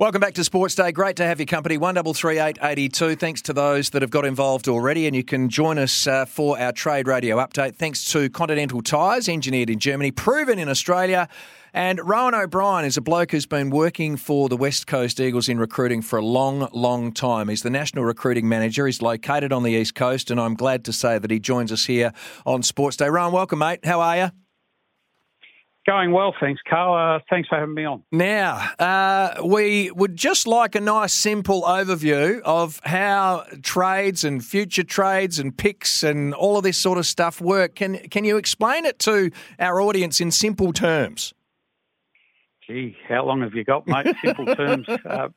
Welcome back to Sports Day. Great to have your company. One double three eight eighty two. Thanks to those that have got involved already, and you can join us uh, for our trade radio update. Thanks to Continental Tires, engineered in Germany, proven in Australia. And Rowan O'Brien is a bloke who's been working for the West Coast Eagles in recruiting for a long, long time. He's the national recruiting manager. He's located on the East Coast, and I'm glad to say that he joins us here on Sports Day. Rowan, welcome, mate. How are you? Going well, thanks, Carl. Uh, thanks for having me on. Now, uh, we would just like a nice, simple overview of how trades and future trades and picks and all of this sort of stuff work. Can can you explain it to our audience in simple terms? Gee, how long have you got, mate? Simple terms uh,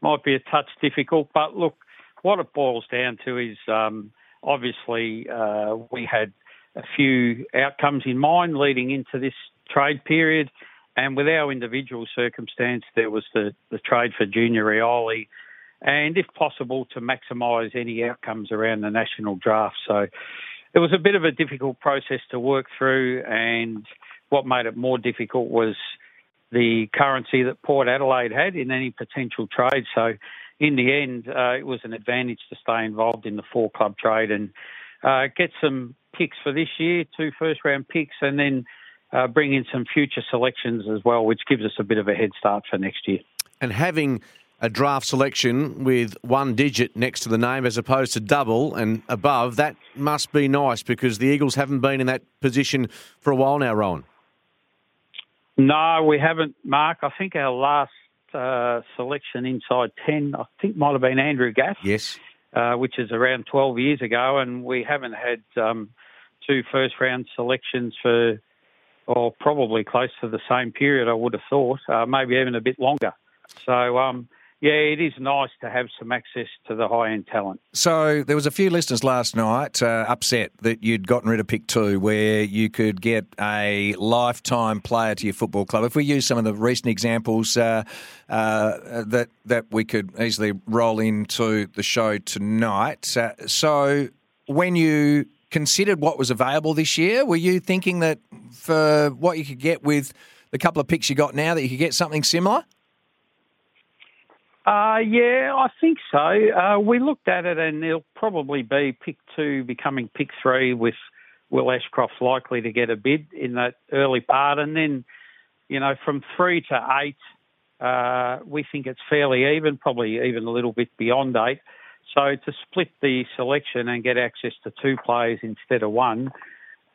might be a touch difficult, but look, what it boils down to is um, obviously uh, we had a few outcomes in mind leading into this trade period. And with our individual circumstance, there was the, the trade for Junior Rioli, and if possible, to maximise any outcomes around the national draft. So it was a bit of a difficult process to work through, and what made it more difficult was the currency that Port Adelaide had in any potential trade. So in the end, uh, it was an advantage to stay involved in the four club trade and uh, get some picks for this year, two first round picks, and then uh, bring in some future selections as well, which gives us a bit of a head start for next year. And having a draft selection with one digit next to the name as opposed to double and above, that must be nice because the Eagles haven't been in that position for a while now, Rowan. No, we haven't, Mark. I think our last uh, selection inside 10, I think might have been Andrew Gaff. Yes. Uh, which is around 12 years ago, and we haven't had um, two first round selections for or probably close to the same period, I would have thought, uh, maybe even a bit longer. So, um, yeah, it is nice to have some access to the high end talent. So there was a few listeners last night uh, upset that you'd gotten rid of pick two, where you could get a lifetime player to your football club. If we use some of the recent examples uh, uh, that that we could easily roll into the show tonight. Uh, so when you considered what was available this year? Were you thinking that for what you could get with the couple of picks you got now, that you could get something similar? Uh, yeah, I think so. Uh, we looked at it, and it'll probably be pick two becoming pick three, with Will Ashcroft likely to get a bid in that early part, and then you know from three to eight, uh, we think it's fairly even, probably even a little bit beyond eight. So to split the selection and get access to two players instead of one,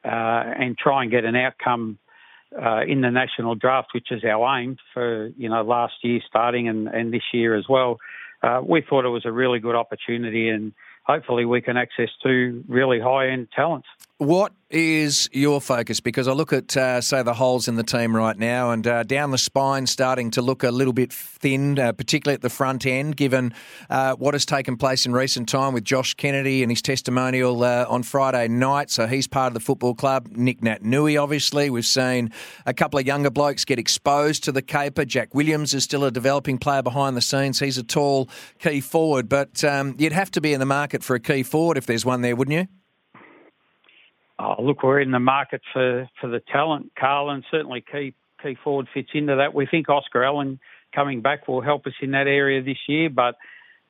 uh, and try and get an outcome uh, in the national draft, which is our aim for you know last year starting and, and this year as well. Uh, we thought it was a really good opportunity, and hopefully we can access two really high end talents. What is your focus? Because I look at, uh, say, the holes in the team right now, and uh, down the spine starting to look a little bit thin, uh, particularly at the front end, given uh, what has taken place in recent time with Josh Kennedy and his testimonial uh, on Friday night. So he's part of the football club. Nick Naitanui, obviously. We've seen a couple of younger blokes get exposed to the caper. Jack Williams is still a developing player behind the scenes. He's a tall key forward, but um, you'd have to be in the market for a key forward if there's one there, wouldn't you? Oh, look, we're in the market for, for the talent, Carl, and certainly key key forward fits into that. We think Oscar Allen coming back will help us in that area this year, but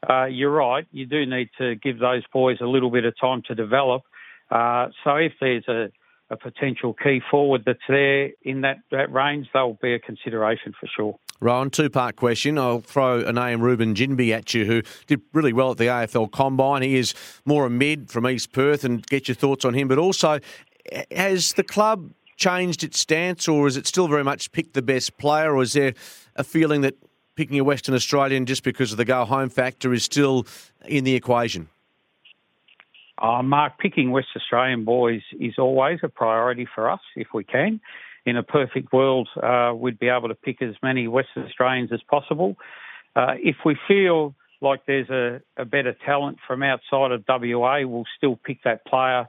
uh, you're right. You do need to give those boys a little bit of time to develop. Uh, so if there's a, a potential key forward that's there in that, that range, they'll be a consideration for sure. Rowan, two part question. I'll throw a name, Reuben Ginbey, at you, who did really well at the AFL Combine. He is more a mid from East Perth, and get your thoughts on him. But also, has the club changed its stance, or is it still very much pick the best player, or is there a feeling that picking a Western Australian just because of the go home factor is still in the equation? Uh, Mark, picking West Australian boys is always a priority for us if we can. In a perfect world, uh, we'd be able to pick as many West Australians as possible. Uh, if we feel like there's a, a, better talent from outside of WA, we'll still pick that player.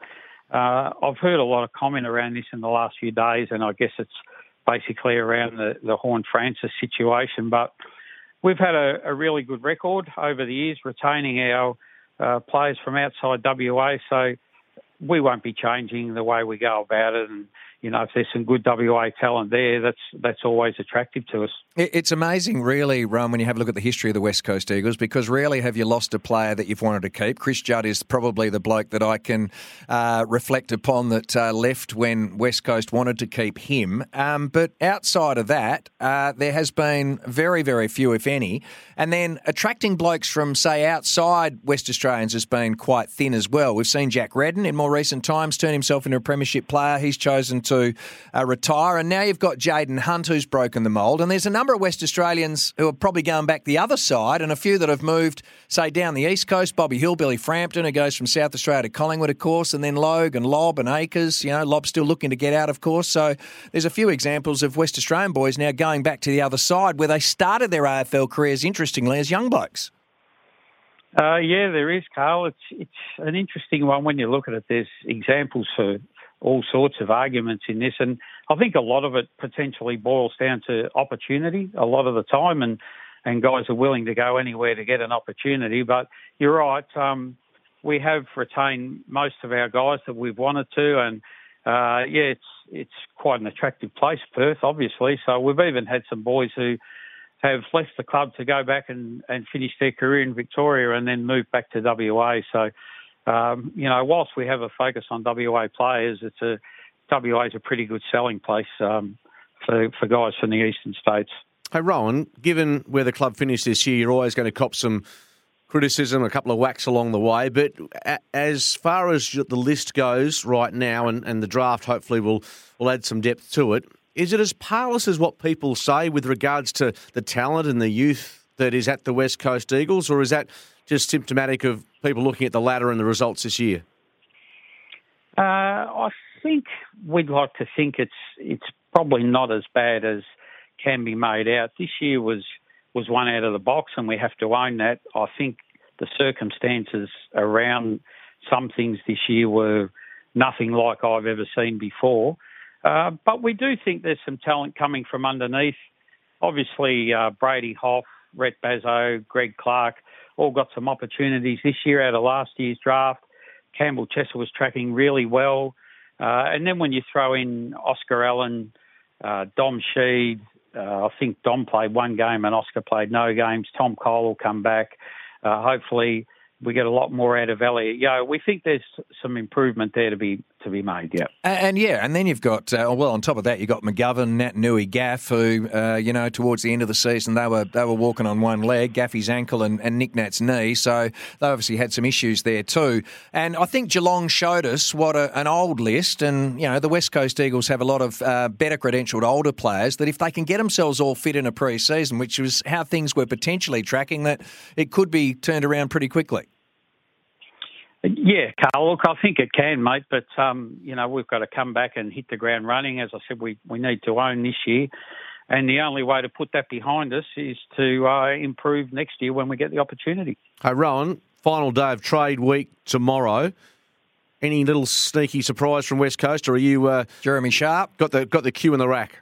Uh, I've heard a lot of comment around this in the last few days, and I guess it's basically around the, the Horne-Francis situation. But we've had a, a, really good record over the years retaining our uh, players from outside WA, so we won't be changing the way we go about it. And you know, if there's some good WA talent there, that's that's always attractive to us. It's amazing, really, Ron, when you have a look at the history of the West Coast Eagles, because rarely have you lost a player that you've wanted to keep. Chris Judd is probably the bloke that I can uh, reflect upon that uh, left when West Coast wanted to keep him. Um, but outside of that, uh, there has been very, very few, if any. And then attracting blokes from, say, outside West Australians has been quite thin as well. We've seen Jack Redden in more recent times turn himself into a premiership player. He's chosen to uh, retire. And now you've got Jayden Hunt, who's broken the mould. And there's a number of West Australians who are probably going back the other side, and a few that have moved, say, down the east coast. Bobby Hill, Billy Frampton, who goes from South Australia to Collingwood, of course, and then Logue and Lobb and Acres. You know, Lobb's still looking to get out, of course. So there's a few examples of West Australian boys now going back to the other side where they started their AFL careers, interestingly, as young blokes. Uh, yeah, there is, Carl. It's it's an interesting one when you look at it. There's examples for all sorts of arguments in this. And I think a lot of it potentially boils down to opportunity a lot of the time, and, and guys are willing to go anywhere to get an opportunity. But you're right, um, we have retained most of our guys that we've wanted to, and uh, yeah, it's it's quite an attractive place, Perth, obviously. So we've even had some boys who have left the club to go back and, and finish their career in Victoria and then move back to WA. So um, you know, whilst we have a focus on WA players, it's a WA is a pretty good selling place um, for for guys from the eastern states. Hey, Rowan, given where the club finished this year, you're always going to cop some criticism, a couple of whacks along the way. But as far as the list goes right now, and, and the draft hopefully will will add some depth to it. Is it as parlous as what people say with regards to the talent and the youth that is at the West Coast Eagles, or is that just symptomatic of people looking at the ladder and the results this year? Uh, I think we'd like to think it's it's probably not as bad as can be made out. This year was was one out of the box, and we have to own that. I think the circumstances around some things this year were nothing like I've ever seen before. Uh, but we do think there's some talent coming from underneath. Obviously, uh, Brady Hough, Rhett Bazzo, Greg Clark, all got some opportunities this year out of last year's draft. Campbell Chesser was tracking really well. Uh, and then when you throw in Oscar Allen, uh, Dom Sheed, uh, I think Dom played one game and Oscar played no games. Tom Cole will come back. Uh, hopefully, we get a lot more out of Elliot. Yeah, we think there's some improvement there to be to be made. Yeah, and, and yeah, and then you've got uh, well on top of that you've got McGovern, Nat Nui, Gaff, who uh, you know towards the end of the season they were they were walking on one leg, Gaffy's ankle and, and Nick Nat's knee, so they obviously had some issues there too. And I think Geelong showed us what a, an old list, and you know the West Coast Eagles have a lot of uh, better credentialed older players that if they can get themselves all fit in a pre-season, which was how things were potentially tracking, that it could be turned around pretty quickly. Yeah, Carl. Look, I think it can, mate. But um, you know, we've got to come back and hit the ground running. As I said, we we need to own this year, and the only way to put that behind us is to uh, improve next year when we get the opportunity. Hey, Rowan. Final day of trade week tomorrow. Any little sneaky surprise from West Coast, or are you uh, Jeremy Sharp got the got the cue in the rack?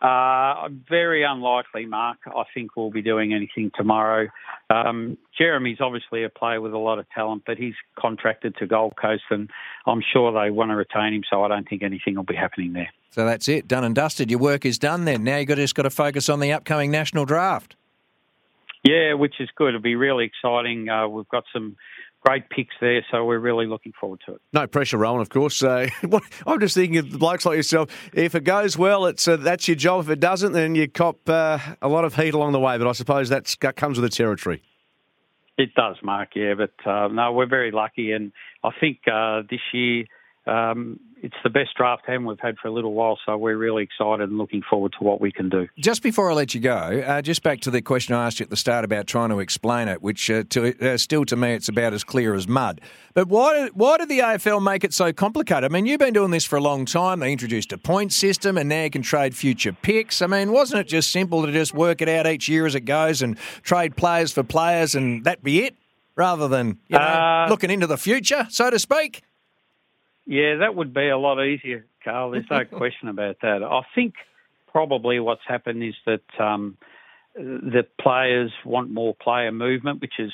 Uh, very unlikely, Mark. I think we'll be doing anything tomorrow. Um, Jeremy's obviously a player with a lot of talent, but he's contracted to Gold Coast, and I'm sure they want to retain him. So I don't think anything will be happening there. So that's it, done and dusted. Your work is done. Then now you've got, just got to focus on the upcoming national draft. Yeah, which is good. It'll be really exciting. Uh, we've got some great picks there, so we're really looking forward to it. No pressure, Rowan, of course. Uh, I'm just thinking of the blokes like yourself. If it goes well, it's uh, that's your job. If it doesn't, then you cop uh, a lot of heat along the way. But I suppose that comes with the territory. It does, Mark. Yeah, but uh, no, we're very lucky, and I think uh, this year. Um, it's the best draft hand we've had for a little while, so we're really excited and looking forward to what we can do. Just before I let you go, uh, just back to the question I asked you at the start about trying to explain it, which uh, to, uh, still to me it's about as clear as mud. But why why did the AFL make it so complicated? I mean, you've been doing this for a long time. They introduced a point system, and now you can trade future picks. I mean, wasn't it just simple to just work it out each year as it goes and trade players for players, and that be it, rather than you know, Uh, looking into the future, so to speak? Yeah, that would be a lot easier, Carl. There's no question about that. I think probably what's happened is that um, the players want more player movement, which is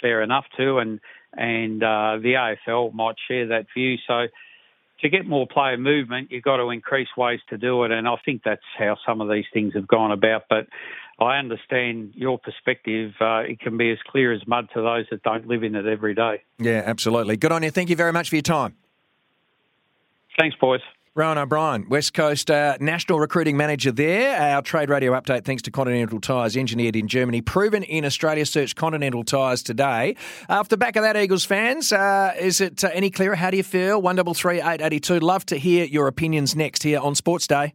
fair enough too, and and uh, the AFL might share that view. So to get more player movement, you've got to increase ways to do it, and I think that's how some of these things have gone about. But I understand your perspective. Uh, it can be as clear as mud to those that don't live in it every day. Yeah, absolutely. Good on you. Thank you very much for your time. Thanks, boys. Rowan O'Brien, West Coast uh, National Recruiting Manager there. Our trade radio update, thanks to Continental Tyres, engineered in Germany, proven in Australia. Search Continental Tyres today. Off the back of that, Eagles fans, uh, is it uh, any clearer? How do you feel? One double three eight eighty two. Love to hear your opinions next here on Sports Day.